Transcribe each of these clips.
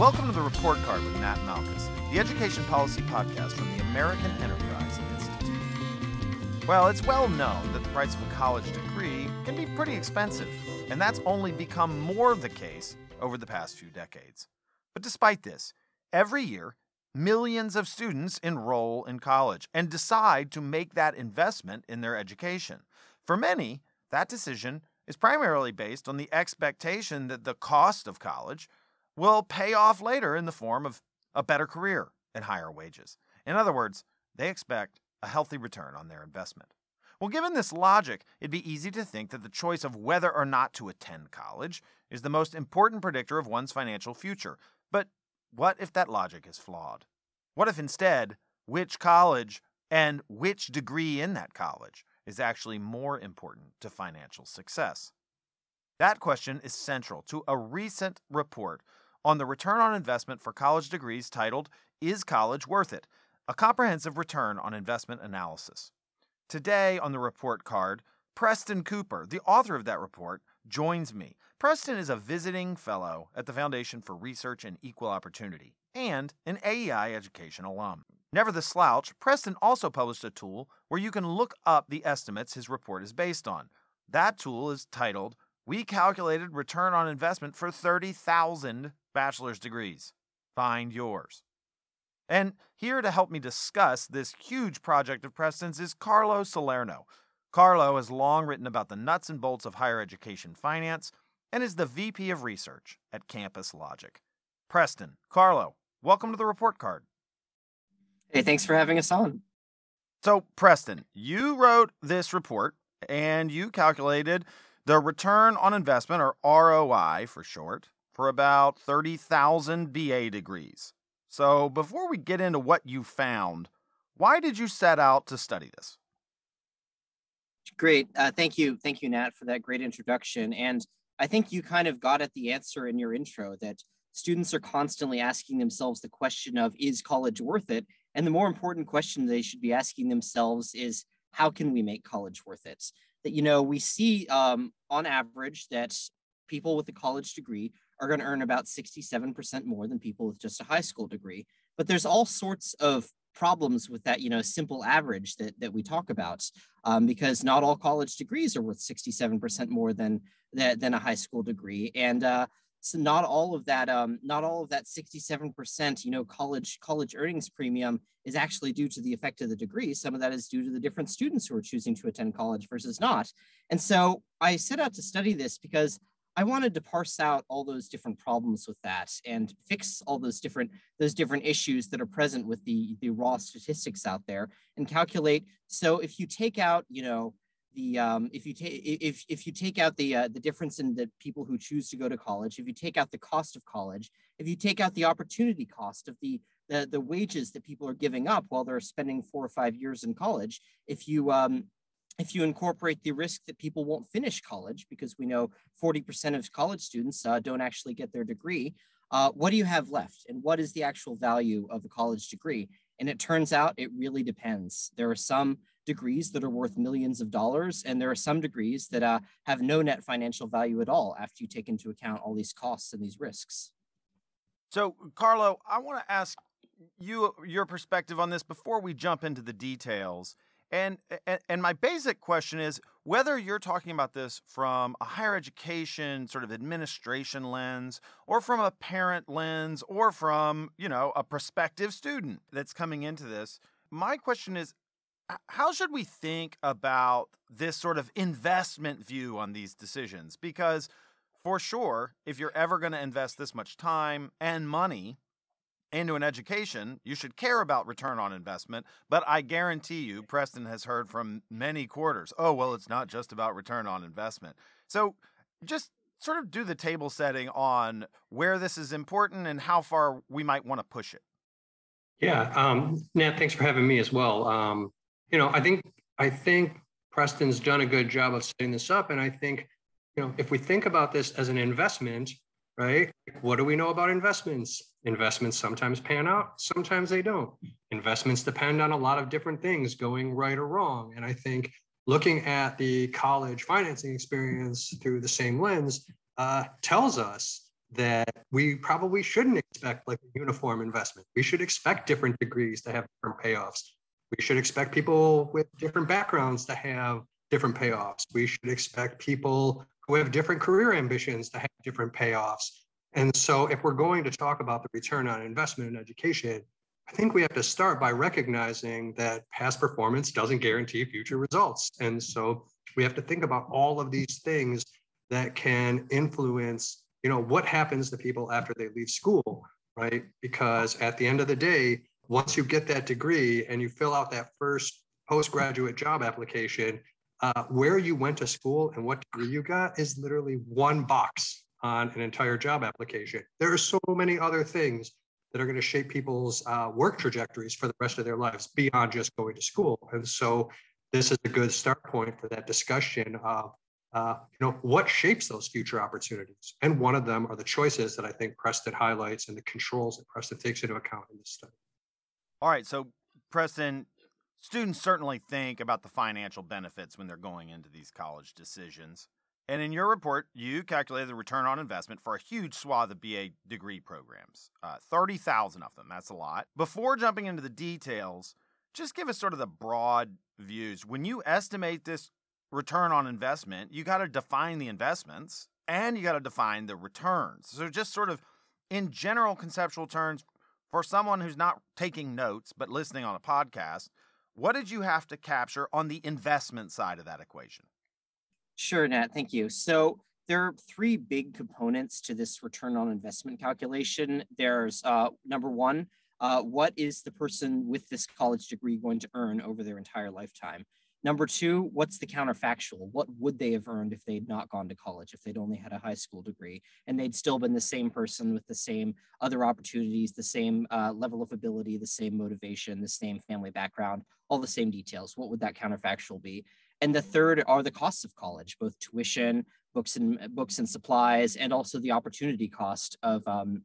Welcome to the Report Card with Nat Malkus, the education policy podcast from the American Enterprise Institute. Well, it's well known that the price of a college degree can be pretty expensive, and that's only become more the case over the past few decades. But despite this, every year, millions of students enroll in college and decide to make that investment in their education. For many, that decision is primarily based on the expectation that the cost of college will pay off later in the form of a better career and higher wages. In other words, they expect a healthy return on their investment. Well, given this logic, it'd be easy to think that the choice of whether or not to attend college is the most important predictor of one's financial future. But what if that logic is flawed? What if instead, which college and which degree in that college is actually more important to financial success? That question is central to a recent report on the return on investment for college degrees titled Is College Worth It? A comprehensive return on investment analysis. Today on the report card, Preston Cooper, the author of that report, joins me. Preston is a visiting fellow at the Foundation for Research on Equal Opportunity and an AEI education alum. Never the slouch, Preston also published a tool where you can look up the estimates his report is based on. That tool is titled We Calculated Return on Investment for 30,000 Bachelor's Degrees. Find yours. And here to help me discuss this huge project of Preston's is Carlo Salerno. Carlo has long written about the nuts and bolts of higher education finance and is the VP of Research at Campus Logic. Preston, Carlo, welcome to the report card. Hey, thanks for having us on. So, Preston, you wrote this report and you calculated the return on investment, or ROI for short, for about 30,000 BA degrees. So, before we get into what you found, why did you set out to study this? Great. Uh, thank you. Thank you, Nat, for that great introduction. And I think you kind of got at the answer in your intro that students are constantly asking themselves the question of is college worth it? And the more important question they should be asking themselves is how can we make college worth it? That, you know, we see um, on average that people with a college degree are going to earn about 67% more than people with just a high school degree. But there's all sorts of problems with that, you know, simple average that, that we talk about, um, because not all college degrees are worth 67% more than, than, than a high school degree. And uh, so not all of that um, not all of that 67% you know college college earnings premium is actually due to the effect of the degree some of that is due to the different students who are choosing to attend college versus not and so i set out to study this because i wanted to parse out all those different problems with that and fix all those different those different issues that are present with the the raw statistics out there and calculate. So if you take out you know the um, if you take if if you take out the uh, the difference in the people who choose to go to college, if you take out the cost of college, if you take out the opportunity cost of the the, the wages that people are giving up while they're spending four or five years in college, if you um, if you incorporate the risk that people won't finish college because we know 40% of college students uh, don't actually get their degree, uh, what do you have left? And what is the actual value of a college degree? And it turns out it really depends. There are some degrees that are worth millions of dollars, and there are some degrees that uh, have no net financial value at all after you take into account all these costs and these risks. So, Carlo, I want to ask you your perspective on this before we jump into the details. And, and and my basic question is whether you're talking about this from a higher education sort of administration lens or from a parent lens or from, you know, a prospective student that's coming into this. My question is how should we think about this sort of investment view on these decisions? Because for sure, if you're ever going to invest this much time and money into an education, you should care about return on investment. But I guarantee you, Preston has heard from many quarters, oh, well, it's not just about return on investment. So just sort of do the table setting on where this is important and how far we might want to push it. Yeah, um, Nat, thanks for having me as well. Um, you know, I think I think Preston's done a good job of setting this up, and I think you know if we think about this as an investment, right? What do we know about investments? Investments sometimes pan out, sometimes they don't. Investments depend on a lot of different things going right or wrong, and I think looking at the college financing experience through the same lens uh, tells us that we probably shouldn't expect like a uniform investment. We should expect different degrees to have different payoffs. We should expect people with different backgrounds to have different payoffs. We should expect people who have different career ambitions to have different payoffs. And so, if we're going to talk about the return on investment in education, I think we have to start by recognizing that past performance doesn't guarantee future results. And so, we have to think about all of these things that can influence, you know, what happens to people after they leave school, right? Because at the end of the day, once you get that degree and you fill out that first postgraduate job application, uh, where you went to school and what degree you got is literally one box on an entire job application. There are so many other things that are going to shape people's uh, work trajectories for the rest of their lives beyond just going to school. And so this is a good start point for that discussion of uh, you know what shapes those future opportunities and one of them are the choices that i think preston highlights and the controls that preston takes into account in this study all right so preston students certainly think about the financial benefits when they're going into these college decisions and in your report, you calculated the return on investment for a huge swath of BA degree programs uh, 30,000 of them. That's a lot. Before jumping into the details, just give us sort of the broad views. When you estimate this return on investment, you got to define the investments and you got to define the returns. So, just sort of in general conceptual terms, for someone who's not taking notes but listening on a podcast, what did you have to capture on the investment side of that equation? Sure, Nat. Thank you. So there are three big components to this return on investment calculation. There's uh, number one, uh, what is the person with this college degree going to earn over their entire lifetime? Number two, what's the counterfactual? What would they have earned if they'd not gone to college, if they'd only had a high school degree, and they'd still been the same person with the same other opportunities, the same uh, level of ability, the same motivation, the same family background, all the same details? What would that counterfactual be? And the third are the costs of college, both tuition, books and books and supplies, and also the opportunity cost of, um,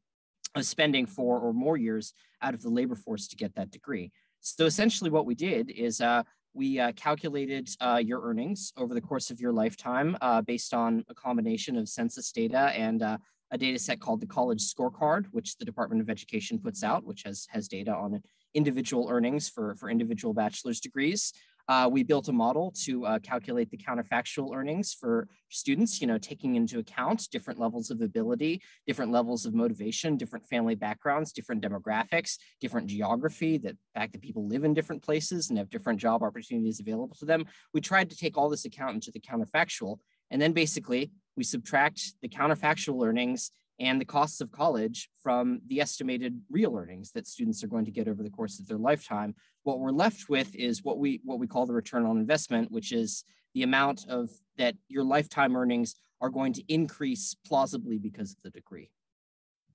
of spending four or more years out of the labor force to get that degree. So essentially, what we did is uh, we uh, calculated uh, your earnings over the course of your lifetime uh, based on a combination of census data and uh, a data set called the College Scorecard, which the Department of Education puts out, which has, has data on individual earnings for, for individual bachelor's degrees. Uh, we built a model to uh, calculate the counterfactual earnings for students, you know, taking into account different levels of ability, different levels of motivation, different family backgrounds, different demographics, different geography, the fact that people live in different places and have different job opportunities available to them. We tried to take all this account into the counterfactual. And then basically we subtract the counterfactual earnings and the costs of college from the estimated real earnings that students are going to get over the course of their lifetime. What we're left with is what we what we call the return on investment, which is the amount of that your lifetime earnings are going to increase plausibly because of the degree.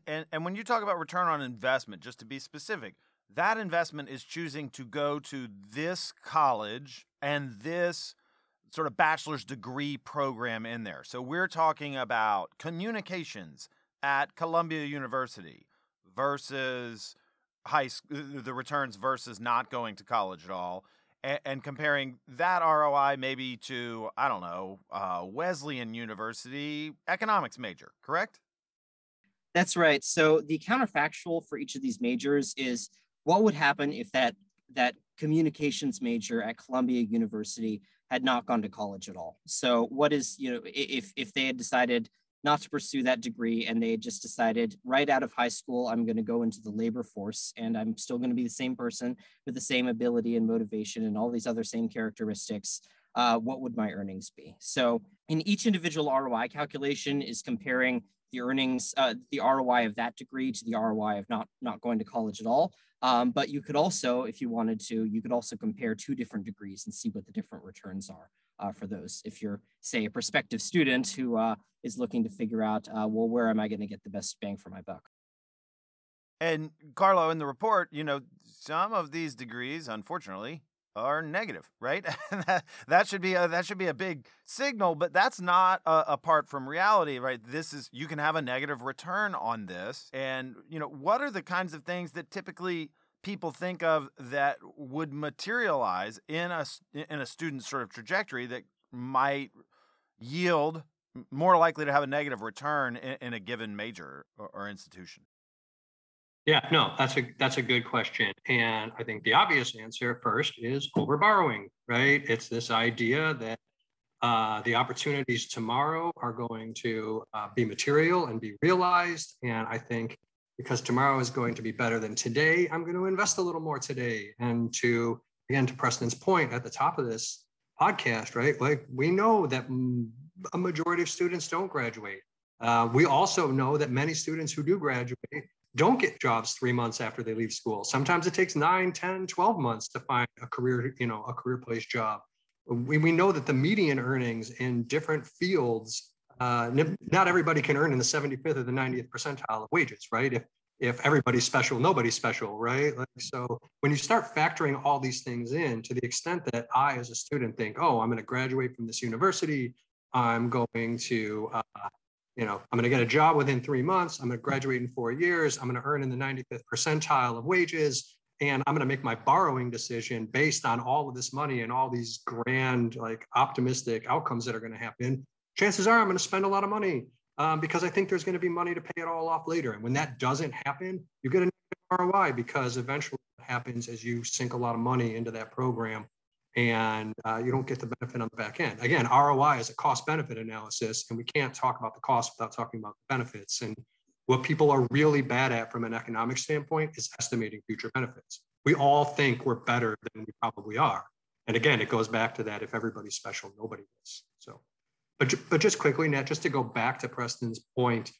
And and when you talk about return on investment, just to be specific, that investment is choosing to go to this college and this sort of bachelor's degree program in there. So we're talking about communications, at Columbia University versus high school, the returns versus not going to college at all and, and comparing that ROI maybe to I don't know uh, Wesleyan University economics major correct? That's right. So the counterfactual for each of these majors is what would happen if that that communications major at Columbia University had not gone to college at all. So what is you know if if they had decided not to pursue that degree and they just decided right out of high school i'm going to go into the labor force and i'm still going to be the same person with the same ability and motivation and all these other same characteristics uh, what would my earnings be? So in each individual roi calculation is comparing the earnings uh, the roi of that degree to the roi of not not going to college at all um, but you could also if you wanted to you could also compare two different degrees and see what the different returns are uh, for those. If you're, say, a prospective student who uh, is looking to figure out, uh, well, where am I going to get the best bang for my buck? And Carlo, in the report, you know, some of these degrees, unfortunately, are negative, right? that, should be a, that should be a big signal, but that's not apart from reality, right? This is you can have a negative return on this, and you know what are the kinds of things that typically people think of that would materialize in a in a student's sort of trajectory that might yield more likely to have a negative return in, in a given major or, or institution? Yeah, no, that's a that's a good question. And I think the obvious answer first is over borrowing, right? It's this idea that uh, the opportunities tomorrow are going to uh, be material and be realized. And I think because tomorrow is going to be better than today, I'm going to invest a little more today. And to again to Preston's point at the top of this podcast, right? Like we know that a majority of students don't graduate. Uh, we also know that many students who do graduate don't get jobs three months after they leave school. Sometimes it takes nine, 10, 12 months to find a career, you know, a career place job. We, we know that the median earnings in different fields, uh, not everybody can earn in the 75th or the 90th percentile of wages, right? If if everybody's special, nobody's special, right? Like, so when you start factoring all these things in to the extent that I, as a student, think, oh, I'm going to graduate from this university, I'm going to, uh, you know, I'm going to get a job within three months. I'm going to graduate in four years. I'm going to earn in the 95th percentile of wages. And I'm going to make my borrowing decision based on all of this money and all these grand, like optimistic outcomes that are going to happen. Chances are I'm going to spend a lot of money um, because I think there's going to be money to pay it all off later. And when that doesn't happen, you get a ROI because eventually what happens is you sink a lot of money into that program and uh, you don't get the benefit on the back end. Again, ROI is a cost benefit analysis, and we can't talk about the cost without talking about the benefits. And what people are really bad at from an economic standpoint is estimating future benefits. We all think we're better than we probably are. And again, it goes back to that if everybody's special, nobody is. So, but, but just quickly, Nat, just to go back to Preston's point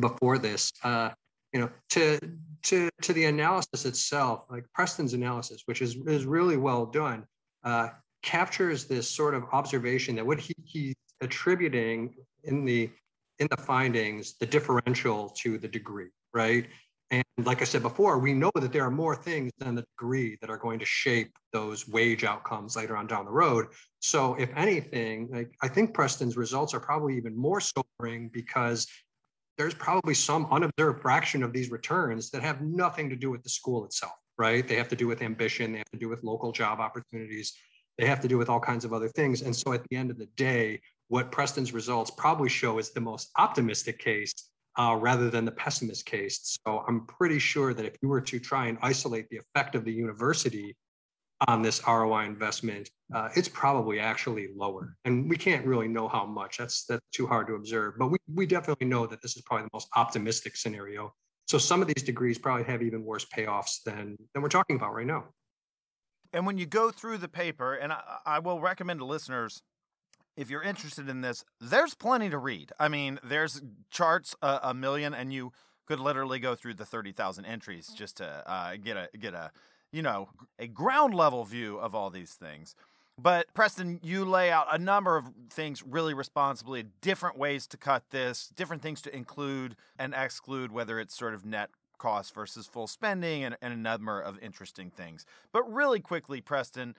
before this, uh, you know, to to to the analysis itself, like Preston's analysis, which is is really well done uh, captures this sort of observation that what he, he's attributing in the in the findings the differential to the degree, right? And like I said before, we know that there are more things than the degree that are going to shape those wage outcomes later on down the road. So, if anything, like I think Preston's results are probably even more sobering because there's probably some unobserved fraction of these returns that have nothing to do with the school itself right? They have to do with ambition, they have to do with local job opportunities, they have to do with all kinds of other things. And so at the end of the day, what Preston's results probably show is the most optimistic case uh, rather than the pessimist case. So I'm pretty sure that if you were to try and isolate the effect of the university on this ROI investment, uh, it's probably actually lower. And we can't really know how much. That's that's too hard to observe. But we, we definitely know that this is probably the most optimistic scenario so some of these degrees probably have even worse payoffs than than we're talking about right now. And when you go through the paper, and I, I will recommend to listeners if you're interested in this, there's plenty to read. I mean, there's charts a million, and you could literally go through the thirty thousand entries just to uh, get a get a you know a ground level view of all these things. But Preston, you lay out a number of things really responsibly, different ways to cut this, different things to include and exclude, whether it's sort of net cost versus full spending and, and a number of interesting things. But really quickly, Preston,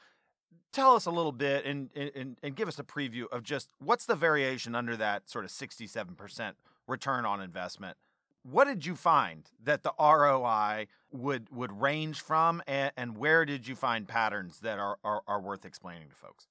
tell us a little bit and, and, and give us a preview of just what's the variation under that sort of 67% return on investment what did you find that the ROI would would range from, and, and where did you find patterns that are, are, are worth explaining to folks?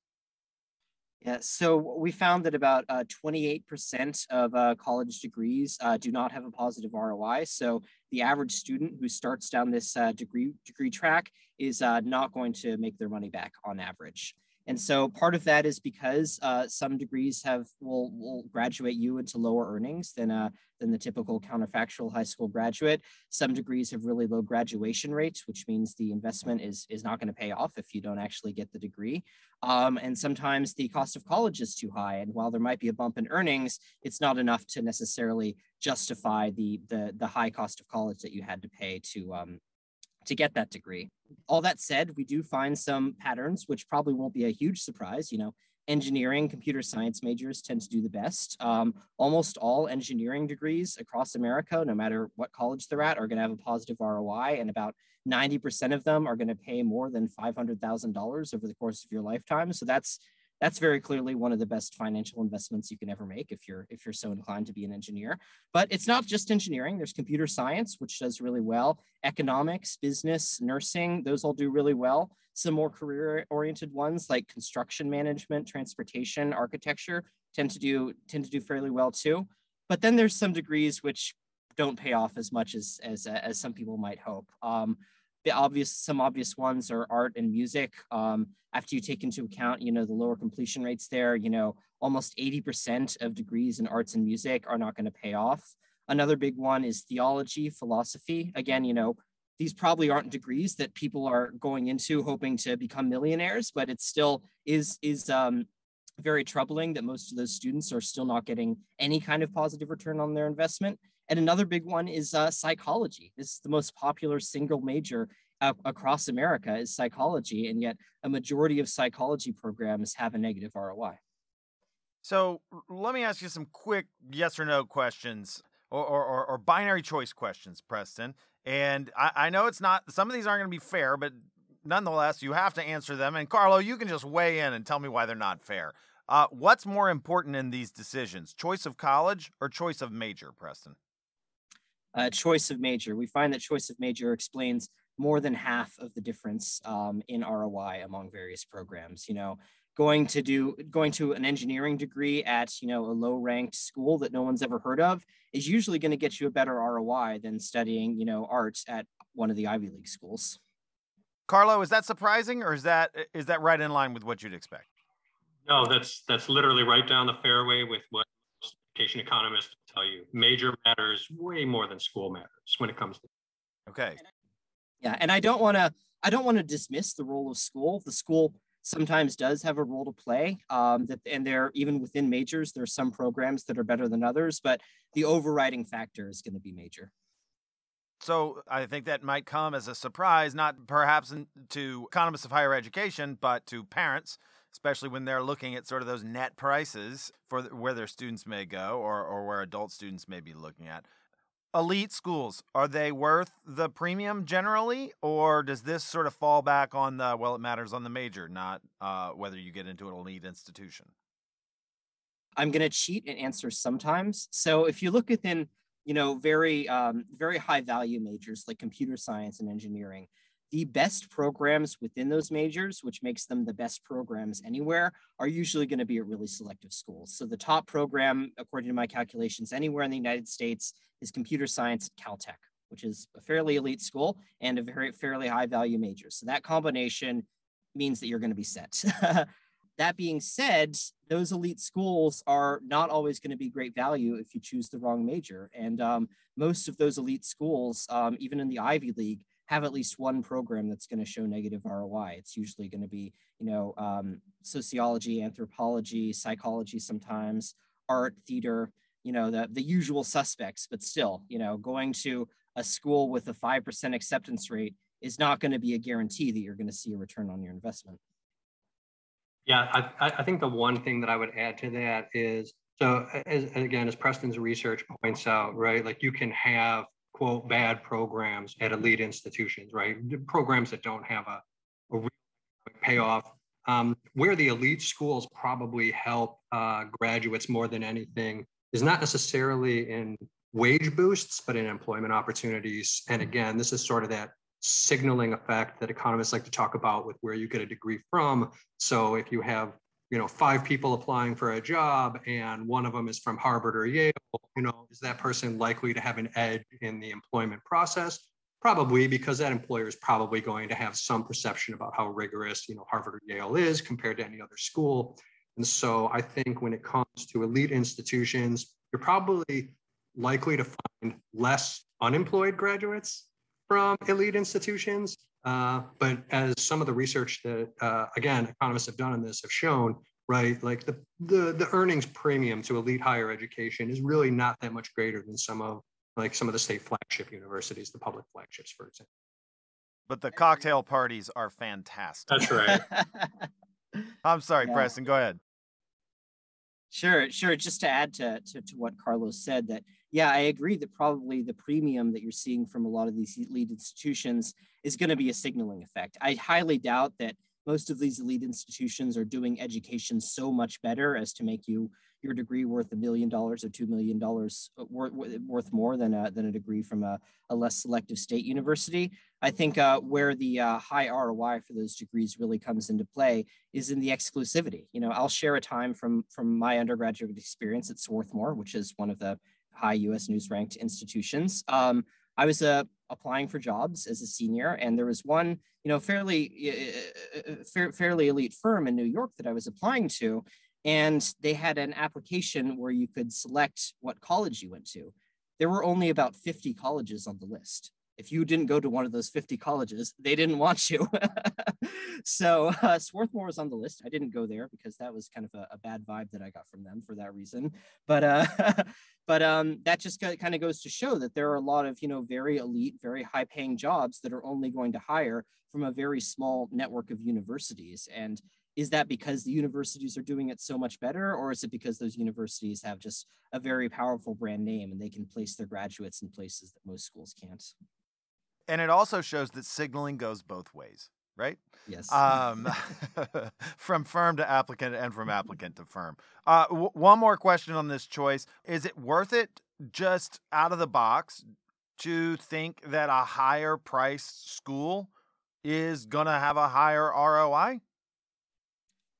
Yeah, so we found that about uh, 28% of uh, college degrees uh, do not have a positive ROI. So the average student who starts down this uh, degree degree track is uh, not going to make their money back on average. And so part of that is because uh, some degrees have will, will graduate you into lower earnings than uh, than the typical counterfactual high school graduate. Some degrees have really low graduation rates, which means the investment is is not going to pay off if you don't actually get the degree. Um, and sometimes the cost of college is too high, and while there might be a bump in earnings, it's not enough to necessarily justify the the the high cost of college that you had to pay to um, to get that degree. All that said, we do find some patterns, which probably won't be a huge surprise. You know, engineering, computer science majors tend to do the best. Um, almost all engineering degrees across America, no matter what college they're at, are going to have a positive ROI, and about 90% of them are going to pay more than $500,000 over the course of your lifetime. So that's that's very clearly one of the best financial investments you can ever make if you're if you're so inclined to be an engineer but it's not just engineering there's computer science which does really well economics business nursing those all do really well some more career oriented ones like construction management transportation architecture tend to do tend to do fairly well too. But then there's some degrees which don't pay off as much as as as some people might hope. Um, the obvious some obvious ones are art and music. Um, after you take into account, you know, the lower completion rates there, you know, almost 80% of degrees in arts and music are not going to pay off. Another big one is theology, philosophy. Again, you know, these probably aren't degrees that people are going into hoping to become millionaires, but it still is is um, very troubling that most of those students are still not getting any kind of positive return on their investment. And another big one is uh, psychology. This is the most popular single major uh, across America is psychology, and yet a majority of psychology programs have a negative ROI. So let me ask you some quick yes or no questions or, or, or binary choice questions, Preston. And I, I know it's not, some of these aren't going to be fair, but nonetheless, you have to answer them. And Carlo, you can just weigh in and tell me why they're not fair. Uh, what's more important in these decisions, choice of college or choice of major, Preston? Uh, choice of major. We find that choice of major explains more than half of the difference um, in ROI among various programs. You know, going to do going to an engineering degree at you know a low ranked school that no one's ever heard of is usually going to get you a better ROI than studying you know arts at one of the Ivy League schools. Carlo, is that surprising or is that is that right in line with what you'd expect? No, that's that's literally right down the fairway with what education economists tell you. Major matters way more than school matters when it comes to. Okay. Yeah, and I don't want to I don't want to dismiss the role of school. The school sometimes does have a role to play. Um, that and there even within majors, there are some programs that are better than others, but the overriding factor is going to be major. So I think that might come as a surprise, not perhaps to economists of higher education, but to parents, especially when they're looking at sort of those net prices for where their students may go or, or where adult students may be looking at. Elite schools are they worth the premium generally or does this sort of fall back on the well it matters on the major not uh, whether you get into an elite institution? I'm going to cheat and answer sometimes. So if you look within you know very um, very high value majors like computer science and engineering the best programs within those majors, which makes them the best programs anywhere, are usually going to be at really selective schools. So the top program, according to my calculations, anywhere in the United States is computer science at Caltech, which is a fairly elite school and a very fairly high value major. So that combination means that you're going to be set. that being said, those elite schools are not always going to be great value if you choose the wrong major. And um, most of those elite schools, um, even in the Ivy League, have at least one program that's going to show negative ROI. It's usually going to be, you know, um, sociology, anthropology, psychology, sometimes art, theater, you know, the, the usual suspects, but still, you know, going to a school with a 5% acceptance rate is not going to be a guarantee that you're going to see a return on your investment. Yeah, I, I think the one thing that I would add to that is so as, again, as Preston's research points out, right, like you can have quote bad programs at elite institutions, right? Programs that don't have a, a payoff. Um, where the elite schools probably help uh, graduates more than anything is not necessarily in wage boosts, but in employment opportunities. And again, this is sort of that signaling effect that economists like to talk about with where you get a degree from. So if you have you know five people applying for a job and one of them is from harvard or yale you know is that person likely to have an edge in the employment process? Probably because that employer is probably going to have some perception about how rigorous you know harvard or yale is compared to any other school. And so i think when it comes to elite institutions you're probably likely to find less unemployed graduates from elite institutions uh, but as some of the research that, uh, again, economists have done on this have shown, right, like the, the, the earnings premium to elite higher education is really not that much greater than some of like some of the state flagship universities, the public flagships, for example. But the cocktail parties are fantastic. That's right. I'm sorry, yeah. Preston, go ahead. Sure, sure. Just to add to, to, to what Carlos said, that yeah, I agree that probably the premium that you're seeing from a lot of these elite institutions is going to be a signaling effect. I highly doubt that most of these elite institutions are doing education so much better as to make you your degree worth a million dollars or two million dollars uh, worth, worth more than a, than a degree from a, a less selective state university. I think uh, where the uh, high ROI for those degrees really comes into play is in the exclusivity. You know, I'll share a time from from my undergraduate experience at Swarthmore, which is one of the high U.S. News ranked institutions. Um, I was uh, applying for jobs as a senior, and there was one, you know, fairly uh, fairly elite firm in New York that I was applying to, and they had an application where you could select what college you went to. There were only about 50 colleges on the list. If you didn't go to one of those 50 colleges, they didn't want you. so uh, Swarthmore was on the list. I didn't go there because that was kind of a, a bad vibe that I got from them for that reason. But uh, but um, that just kind of goes to show that there are a lot of you know very elite, very high-paying jobs that are only going to hire from a very small network of universities. And is that because the universities are doing it so much better or is it because those universities have just a very powerful brand name and they can place their graduates in places that most schools can't and it also shows that signaling goes both ways right? Yes. Um, from firm to applicant and from applicant to firm. Uh, w- one more question on this choice. Is it worth it just out of the box to think that a higher priced school is going to have a higher roi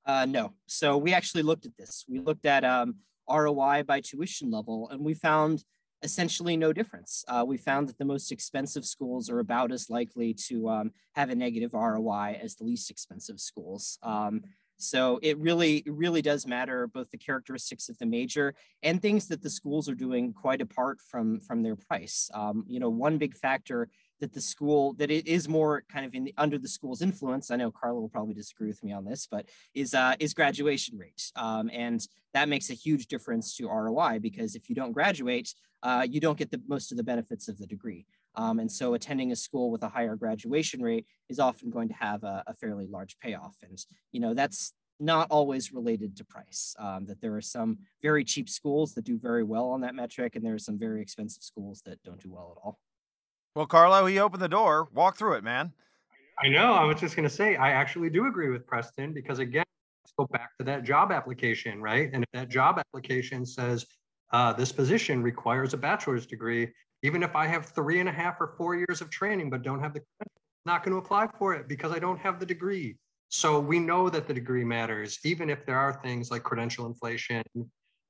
uh, no. So we actually looked at this. We looked at um, ROI by tuition level, and we found essentially no difference. Uh, we found that the most expensive schools are about as likely to um, have a negative ROI as the least expensive schools. Um, so it really, really does matter both the characteristics of the major and things that the schools are doing quite apart from from their price. Um, you know, one big factor that the school that it is more kind of in the, under the school's influence. I know Carlo will probably disagree with me on this, but is uh, is graduation rate, um, and that makes a huge difference to ROI because if you don't graduate, uh, you don't get the most of the benefits of the degree. Um, and so attending a school with a higher graduation rate is often going to have a, a fairly large payoff. And, you know, that's not always related to price, um, that there are some very cheap schools that do very well on that metric, and there are some very expensive schools that don't do well at all. Well, Carlo, he opened the door. Walk through it, man. I know. I was just going to say, I actually do agree with Preston because, again, let's go back to that job application, right? And if that job application says uh, this position requires a bachelor's degree, even if I have three and a half or four years of training but don't have the, not going to apply for it because I don't have the degree. So we know that the degree matters, even if there are things like credential inflation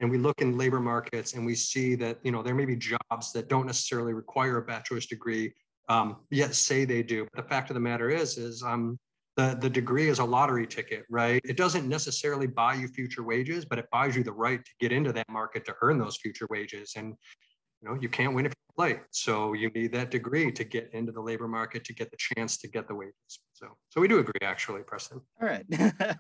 and we look in labor markets and we see that you know there may be jobs that don't necessarily require a bachelor's degree um, yet say they do. But the fact of the matter is is um, the, the degree is a lottery ticket right? It doesn't necessarily buy you future wages but it buys you the right to get into that market to earn those future wages. And you know you can't win if you play so you need that degree to get into the labor market to get the chance to get the wages. So so we do agree actually preston. All right.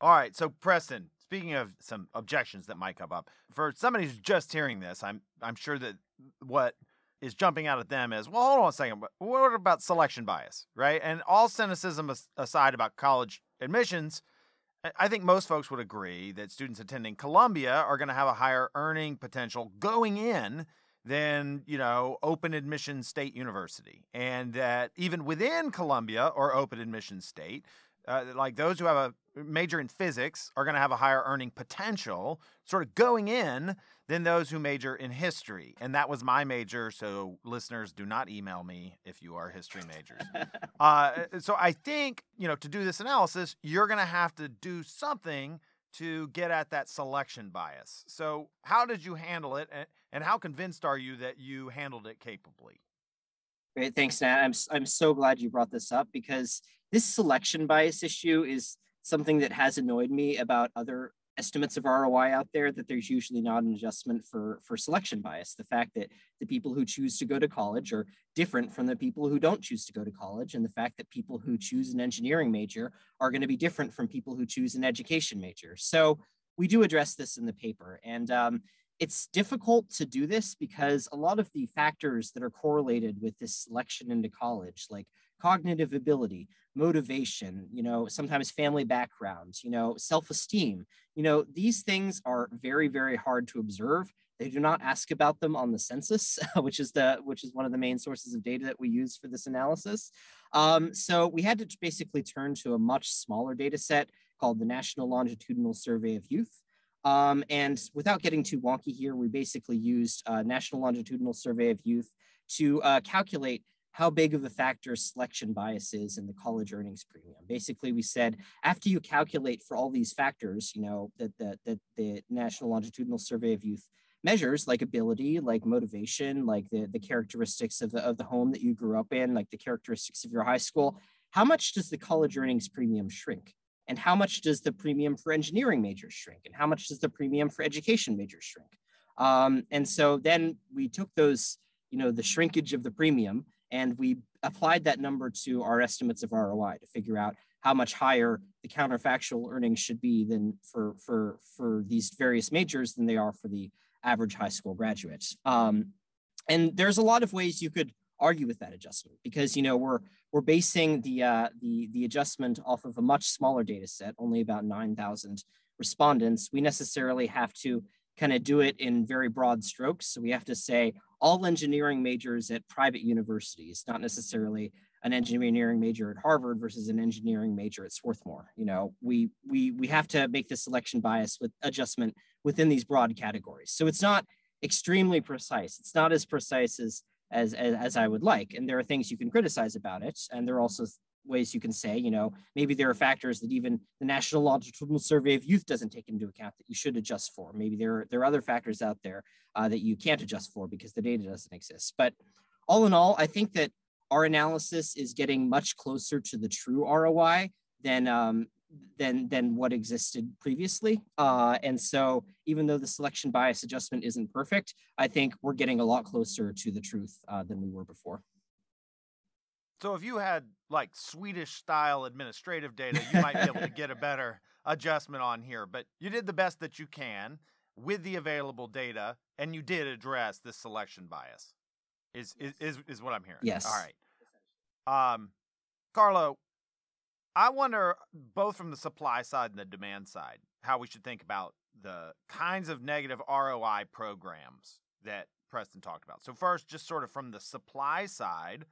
All right. So preston speaking of some objections that might come up for somebody who's just hearing this, I'm I'm sure that what is jumping out at them is, well, hold on a second, what about selection bias, right? And all cynicism aside about college admissions, I think most folks would agree that students attending Columbia are going to have a higher earning potential going in than, you know, open admission state university. And that even within Columbia or open admission state, uh, like those who have a major in physics are going to have a higher earning potential sort of going in than those who major in history. And that was my major. So listeners, do not email me if you are history majors. uh, so I think, you know, to do this analysis, you're going to have to do something to get at that selection bias. So how did you handle it? And how convinced are you that you handled it capably? Great. Thanks, Nat. I'm, I'm so glad you brought this up because this selection bias issue is something that has annoyed me about other estimates of ROI out there that there's usually not an adjustment for, for selection bias. The fact that the people who choose to go to college are different from the people who don't choose to go to college, and the fact that people who choose an engineering major are going to be different from people who choose an education major. So we do address this in the paper. And um, it's difficult to do this because a lot of the factors that are correlated with this selection into college, like cognitive ability, motivation, you know, sometimes family backgrounds, you know, self esteem, you know, these things are very, very hard to observe They do not ask about them on the census, which is the which is one of the main sources of data that we use for this analysis. Um, so we had to basically turn to a much smaller data set called the National Longitudinal Survey of Youth. Um, and without getting too wonky here, we basically used uh, National Longitudinal Survey of Youth to uh, calculate how big of a factor selection bias is in the college earnings premium. Basically, we said after you calculate for all these factors, you know, that the, that the National Longitudinal Survey of Youth measures like ability, like motivation, like the, the characteristics of the, of the home that you grew up in, like the characteristics of your high school, how much does the college earnings premium shrink? And how much does the premium for engineering majors shrink? And how much does the premium for education majors shrink? Um, and so then we took those, you know, the shrinkage of the premium and we applied that number to our estimates of ROI to figure out how much higher the counterfactual earnings should be than for, for, for these various majors than they are for the average high school graduates. Um, and there's a lot of ways you could argue with that adjustment because you know we're we're basing the uh, the the adjustment off of a much smaller data set, only about 9,000 respondents. We necessarily have to kind of do it in very broad strokes. So we have to say all engineering majors at private universities, not necessarily an engineering major at Harvard versus an engineering major at Swarthmore. You know, we we we have to make the selection bias with adjustment within these broad categories. So it's not extremely precise. It's not as precise as, as, as I would like. And there are things you can criticize about it. And there are also ways you can say, you know, maybe there are factors that even the National Longitudinal Survey of Youth doesn't take into account that you should adjust for. Maybe there are, there are other factors out there uh, that you can't adjust for because the data doesn't exist. But all in all, I think that our analysis is getting much closer to the true ROI than um, than than what existed previously. Uh, and so, even though the selection bias adjustment isn't perfect, I think we're getting a lot closer to the truth uh, than we were before. So, if you had like Swedish style administrative data, you might be able to get a better adjustment on here. But you did the best that you can with the available data, and you did address this selection bias. Is is is, is what I'm hearing? Yes. All right. Um, Carlo, I wonder, both from the supply side and the demand side, how we should think about the kinds of negative ROI programs that Preston talked about. So, first, just sort of from the supply side,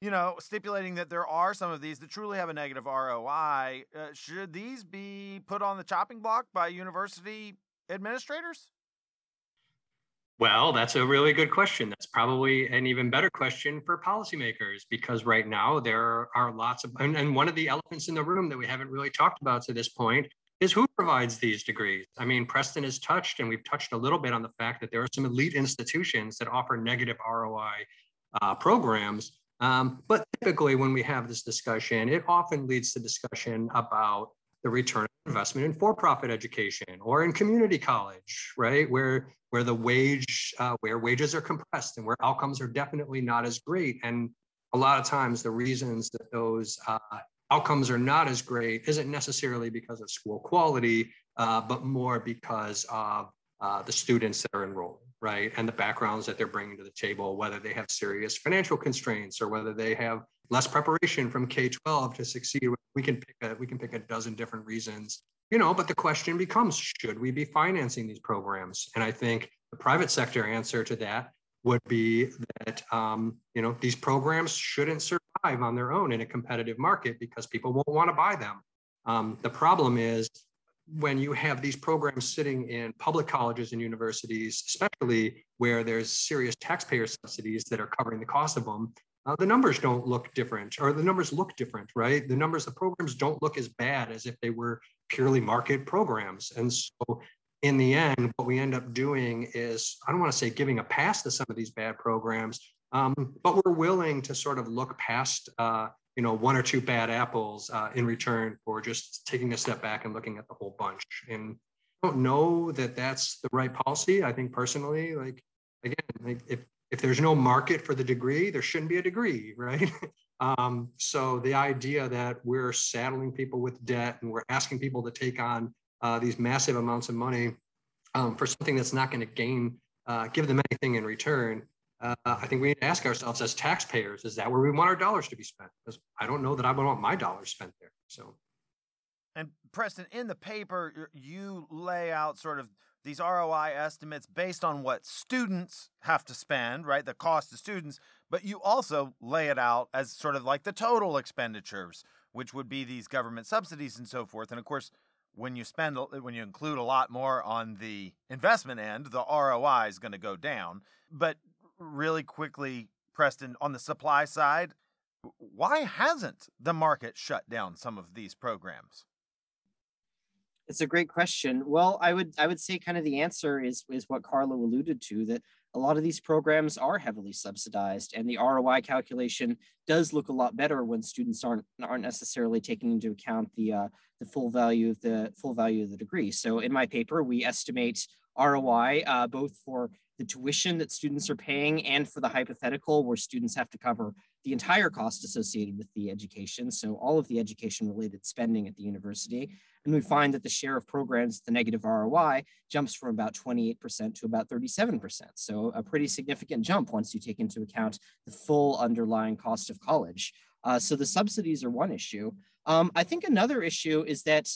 you know, stipulating that there are some of these that truly have a negative ROI, uh, should these be put on the chopping block by university administrators? Well, that's a really good question. That's probably an even better question for policymakers because right now there are lots of, and, and, one of the elephants in the room that we haven't really talked about to this point is who provides these degrees. I mean, Preston has touched, and we've touched a little bit on the fact that there are some elite institutions that offer negative ROI uh, programs. Um, but typically, when we have this discussion, it often leads to discussion about the return on investment in for-profit education or in community college, right? Where where the wage uh, where wages are compressed and where outcomes are definitely not as great. And a lot of times, the reasons that those uh, outcomes are not as great isn't necessarily because of school quality, uh, but more because of uh, the students that are enrolled, right? And the backgrounds that they're bringing to the table, whether they have serious financial constraints or whether they have less preparation from K-12 to succeed. We can pick a we can pick a dozen different reasons, you know. But the question becomes: Should we be financing these programs? And I think the private sector answer to that would be that um, you know these programs shouldn't survive on their own in a competitive market because people won't want to buy them. Um, the problem is when you have these programs sitting in public colleges and universities, especially where there's serious taxpayer subsidies that are covering the cost of them, uh, the numbers don't look different, or the numbers look different, right? The numbers, the programs don't look as bad as if they were purely market programs. And so, in the end, what we end up doing is, I don't want to say giving a pass to some of these bad programs, um, but we're willing to sort of look past, uh, you know, one or two bad apples uh, in return for just taking a step back and looking at the whole bunch. And I don't know that that's the right policy. I think personally, like again, like if if there's no market for the degree, there shouldn't be a degree, right? um, so the idea that we're saddling people with debt and we're asking people to take on uh, these massive amounts of money um, for something that's not going to gain, uh, give them anything in return. Uh, I think we need to ask ourselves as taxpayers: Is that where we want our dollars to be spent? Because I don't know that I want my dollars spent there. So, and Preston, in the paper, you lay out sort of these ROI estimates based on what students have to spend, right? The cost to students, but you also lay it out as sort of like the total expenditures, which would be these government subsidies and so forth. And of course, when you spend when you include a lot more on the investment end, the ROI is going to go down. But really quickly, Preston, on the supply side, why hasn't the market shut down some of these programs? It's a great question. Well, I would I would say kind of the answer is is what Carlo alluded to that a lot of these programs are heavily subsidized and the ROI calculation does look a lot better when students aren't aren't necessarily taking into account the uh, the full value of the full value of the degree. So in my paper, we estimate ROI uh, both for the tuition that students are paying and for the hypothetical where students have to cover the entire cost associated with the education. So all of the education related spending at the university. And we find that the share of programs, the negative ROI, jumps from about 28% to about 37%. So a pretty significant jump once you take into account the full underlying cost of college. Uh, so the subsidies are one issue. Um, I think another issue is that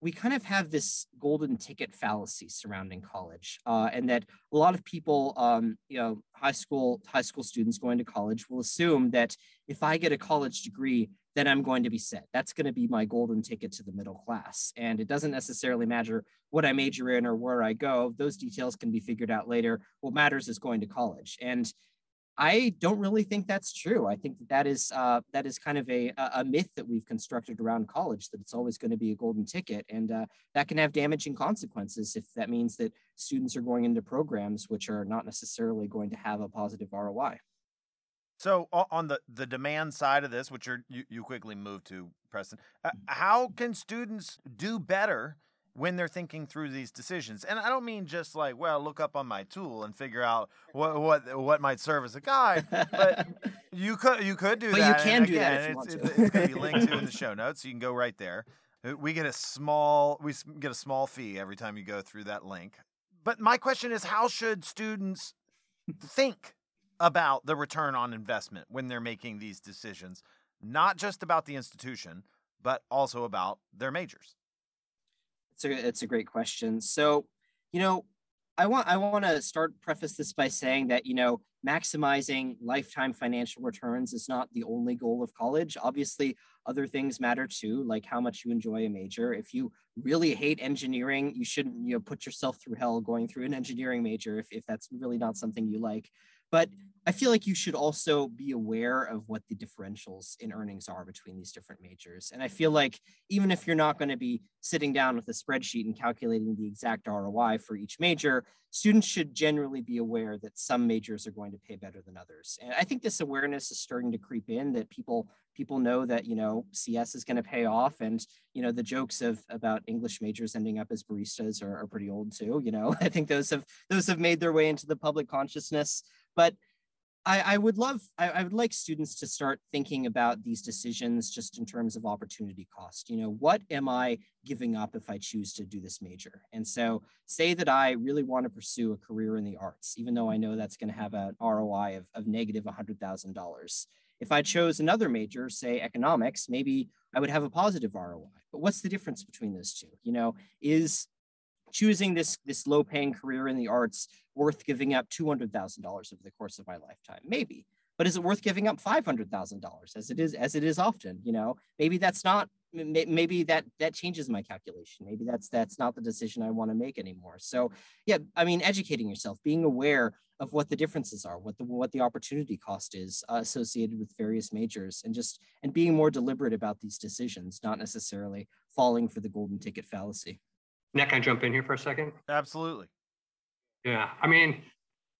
we kind of have this golden ticket fallacy surrounding college, uh, and that a lot of people, um, you know, high school high school students going to college will assume that if I get a college degree, then I'm going to be set. That's going to be my golden ticket to the middle class. And it doesn't necessarily matter what I major in or where I go. Those details can be figured out later. What matters is going to college. And I don't really think that's true. I think that that is uh, that is kind of a, a myth that we've constructed around college that it's always going to be a golden ticket, and uh, that can have damaging consequences if that means that students are going into programs which are not necessarily going to have a positive ROI. So on the the demand side of this, which you you quickly move to, Preston, uh, mm. how can students do better when they're thinking through these decisions? And I don't mean just like, well, look up on my tool and figure out what what what might serve as a guide, but you could you could do but that. But you can do again, that. it's, it's, it's going to be linked to in the show notes. So you can go right there. Uh, we get a small we get a small fee every time you go through that link. But my question is, how should students think about the return on investment when they're making these decisions, not just about the institution, but also about their majors? It's a, it's a great question. So, you know, I want I want to start preface this by saying that you know maximizing lifetime financial returns is not the only goal of college. Obviously, other things matter too, like how much you enjoy a major. If you really hate engineering, you shouldn't you know put yourself through hell going through an engineering major if, if that's really not something you like. But I feel like you should also be aware of what the differentials in earnings are between these different majors. And I feel like even if you're not going to be sitting down with a spreadsheet and calculating the exact ROI for each major, students should generally be aware that some majors are going to pay better than others. And I think this awareness is starting to creep in that people people know that you know CS is going to pay off, and you know the jokes of about English majors ending up as baristas are, are pretty old too. You know, I think those have those have made their way into the public consciousness. But I, I would love, I, I, would like students to start thinking about these decisions just in terms of opportunity cost. You know, what am I giving up if I choose to do this major? And so, say that I really want to pursue a career in the arts, even though I know that's going to have an ROI of, of negative $100,000. If I chose another major, say economics, maybe I would have a positive ROI. But what's the difference between those two? You know, is choosing this this low paying career in the arts worth giving up $200,000 over the course of my lifetime? Maybe. But is it worth giving up $500,000 as it is as it is often, you know? Maybe that's not maybe that that changes my calculation maybe that's that's not the decision i want to make anymore so yeah i mean educating yourself being aware of what the differences are what the what the opportunity cost is uh, associated with various majors and just and being more deliberate about these decisions not necessarily falling for the golden ticket fallacy Nick, can I jump in here for a second? Absolutely. Yeah, I mean,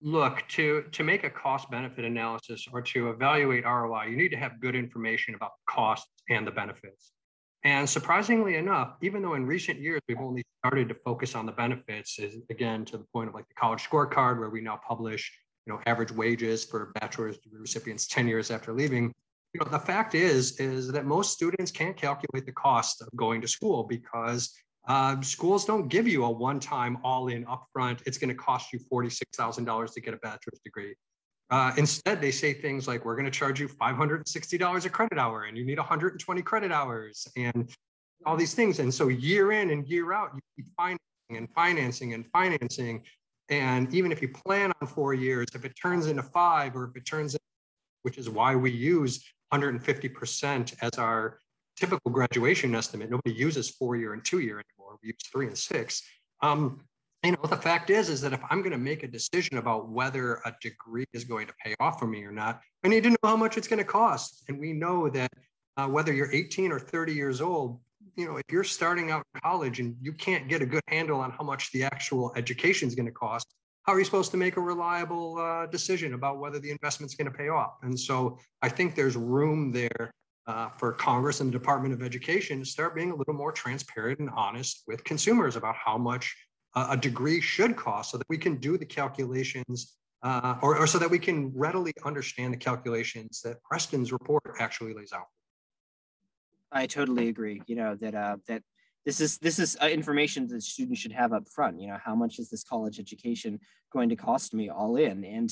look to to make a cost benefit analysis or to evaluate ROI, you need to have good information about the costs and the benefits. And surprisingly enough, even though in recent years we've only started to focus on the benefits, is again to the point of like the college scorecard, where we now publish you know average wages for bachelor's degree recipients 10 years after leaving. You know, the fact is is that most students can't calculate the cost of going to school because uh, schools don't give you a one-time all-in upfront. It's going to cost you forty-six thousand dollars to get a bachelor's degree. Uh, instead, they say things like, "We're going to charge you five hundred and sixty dollars a credit hour, and you need one hundred and twenty credit hours, and all these things." And so, year in and year out, you keep find and financing and financing. And even if you plan on four years, if it turns into five or if it turns, into, which is why we use 150% as our typical graduation estimate. Nobody uses four year and two year use three and six. Um, you know, the fact is, is that if I'm going to make a decision about whether a degree is going to pay off for me or not, I need to know how much it's going to cost. And we know that uh, whether you're 18 or 30 years old, you know, if you're starting out in college and you can't get a good handle on how much the actual education is going to cost, how are you supposed to make a reliable uh, decision about whether the investment's going to pay off? And so I think there's room there uh, for Congress and the Department of Education to start being a little more transparent and honest with consumers about how much uh, a degree should cost so that we can do the calculations uh, or, or so that we can readily understand the calculations that Preston's report actually lays out. I totally agree. You know that uh, that this is this is uh, information that students should have up front. You know, how much is this college education going to cost me all in? And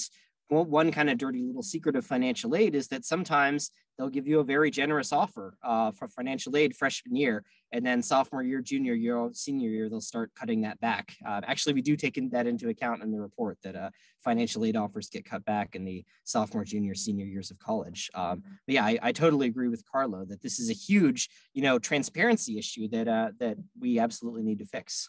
one kind of dirty little secret of financial aid is that sometimes they'll give you a very generous offer uh, for financial aid freshman year, and then sophomore year, junior year, senior year, they'll start cutting that back. Uh, actually, we do take in, that into account in the report that uh, financial aid offers get cut back in the sophomore, junior, senior years of college. Um, but yeah, I, I, totally agree with Carlo that this is a huge, you know, transparency issue that uh, that we absolutely need to fix.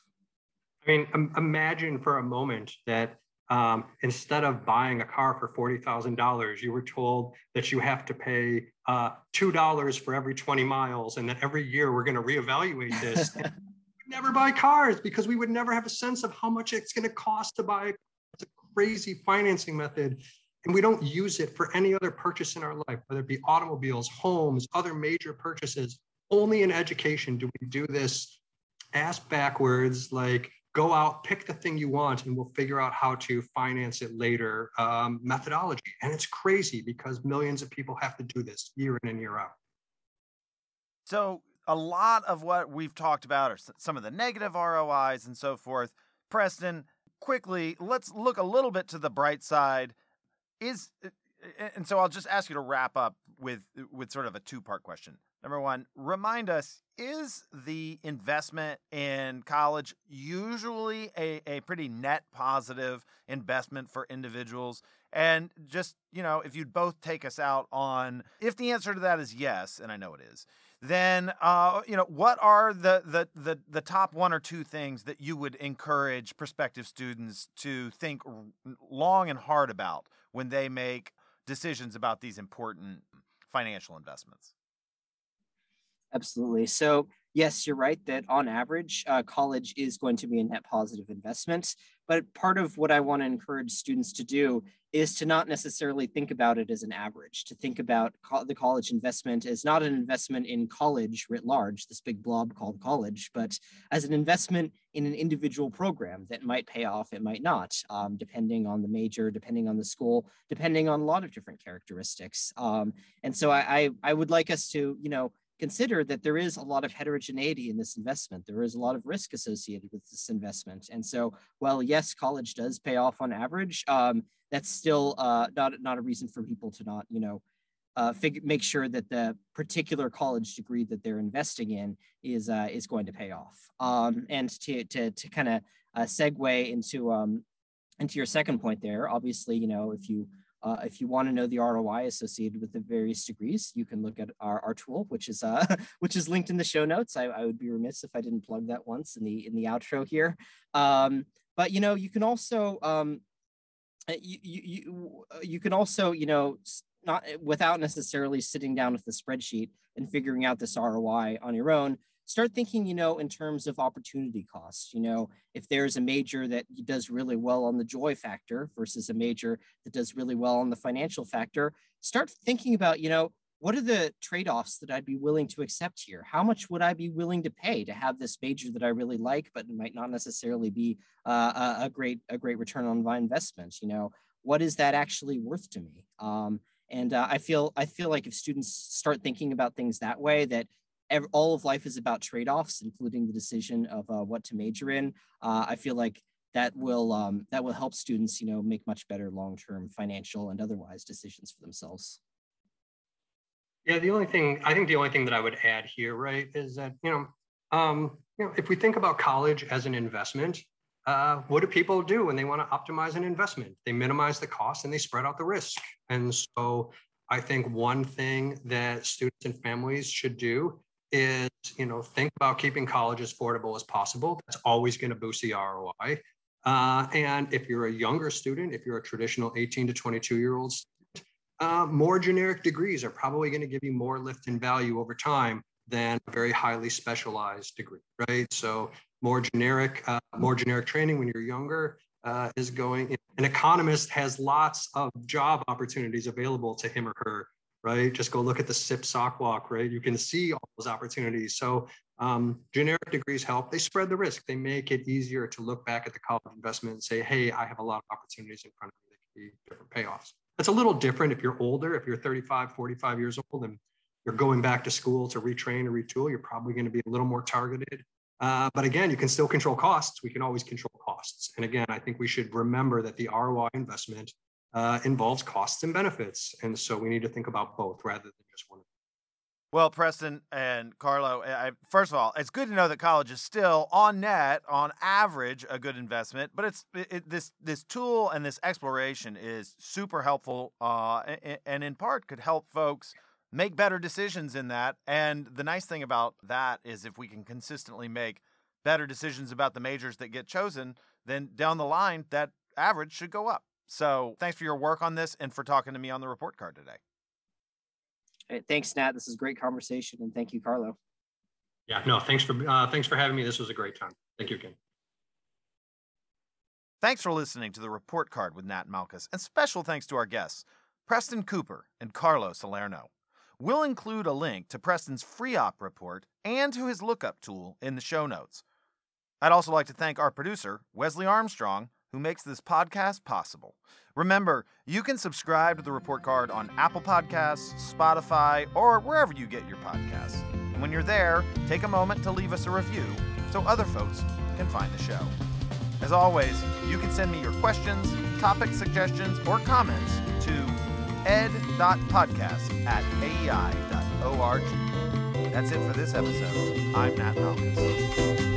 I mean, imagine for a moment that um, instead of buying a car for $40,000, you were told that you have to pay uh, $2 for every 20 miles and that every year we're going to reevaluate this. never buy cars because we would never have a sense of how much it's going to cost to buy. It's a crazy financing method. And we don't use it for any other purchase in our life, whether it be automobiles, homes, other major purchases. Only in education do we do this ass backwards, like go out, pick the thing you want, and we'll figure out how to finance it later um, methodology. And it's crazy because millions of people have to do this year in and year out. So, a lot of what we've talked about are some of the negative ROIs and so forth. Preston, quickly, let's look a little bit to the bright side. Is and so I'll just ask you to wrap up with with sort of a two part question. Number one, remind us is the investment in college usually a, a pretty net positive investment for individuals? And just, you know, if you'd both take us out on if the answer to that is yes, and I know it is, then uh, you know, what are the, the the the top one or two things that you would encourage prospective students to think long and hard about when they make decisions about these important financial investments? Absolutely. So, yes, you're right that on average, uh, college is going to be a net positive investment. But part of what I want to encourage students to do is to not necessarily think about it as an average, to think about co- the college investment as not an investment in college writ large, this big blob called college, but as an investment in an individual program that might pay off, it might not, um, depending on the major, depending on the school, depending on a lot of different characteristics. Um, and so I, I, I would like us to, you know, consider that there is a lot of heterogeneity in this investment. There is a lot of risk associated with this investment. And so while yes, college does pay off on average, um, that's still uh, not, not a reason for people to not, you know, uh, figure, make sure that the particular college degree that they're investing in is uh, is going to pay off. Um, and to to to kind of uh, segue into um, into your second point there, obviously, you know, if you uh, if you want to know the ROI associated with the various degrees, you can look at our, our tool, which is uh, which is linked in the show notes. I, I, would be remiss if I didn't plug that once in the in the outro here. Um, but you know, you can also um, uh, you, you you you can also you know not without necessarily sitting down with the spreadsheet and figuring out this ROI on your own start thinking, you know, in terms of opportunity costs. You know, if there's a major that does really well on the joy factor versus a major that does really well on the financial factor, start thinking about, you know, what are the trade-offs that I'd be willing to accept here? How much would I be willing to pay to have this major that I really like, but might not necessarily be uh, a, great a great return on my investment? You know, what is that actually worth to me? Um, and uh, I feel I feel like if students start thinking about things that way, that every, all of life is about trade-offs, including the decision of uh, what to major in. Uh, I feel like that will um, that will help students, you know, make much better long-term financial and otherwise decisions for themselves. Yeah, the only thing I think the only thing that I would add here, right, is that you know um, you know, if we think about college as an investment, uh, what do people do when they want to optimize an investment? They minimize the cost and they spread out the risk. And so I think one thing that students and families should do is, you know, think about keeping college as affordable as possible. That's always going to boost the ROI. Uh, and if you're a younger student, if you're a traditional 18 to 22 year old student, uh, more generic degrees are probably going to give you more lift in value over time than a very highly specialized degree, right? So more generic, uh, more generic training when you're younger uh, is going. An economist has lots of job opportunities available to him or her, right? Just go look at the CIP SOC walk, right? You can see all those opportunities. So um, generic degrees help. They spread the risk. They make it easier to look back at the college investment and say, hey, I have a lot of opportunities in front of me that can be different payoffs. That's a little different if you're older, if you're 35, 45 years old and you're going back to school to retrain or retool, you're probably going to be a little more targeted. Uh, but again, you can still control costs. We can always control costs. And again, I think we should remember that the ROI investment uh, involves costs and benefits. And so we need to think about both rather than just one. Well, Preston and Carlo, I, first of all, it's good to know that college is still on net, on average, a good investment. But it's it, this this tool and this exploration is super helpful, uh, and in part could help folks make better decisions in that. And the nice thing about that is if we can consistently make better decisions about the majors that get chosen, then down the line that average should go up. So thanks for your work on this and for talking to me on the report card today. Hey, thanks, Nat. This is great conversation, and thank you, Carlo. Yeah, no, thanks for uh, thanks for having me. This was a great time. Thank you again. Thanks for listening to the report card with Nat Malkus, and special thanks to our guests, Preston Cooper and Carlo Salerno. We'll include a link to Preston's FREOPP report and to his lookup tool in the show notes. I'd also like to thank our producer, Wesley Armstrong, who makes this podcast possible. Remember, you can subscribe to the report card on Apple Podcasts, Spotify, or wherever you get your podcasts. And when you're there, take a moment to leave us a review so other folks can find the show. As always, you can send me your questions, topic suggestions, or comments to ed.podcast at aei.org. That's it for this episode. I'm Nat Malkus.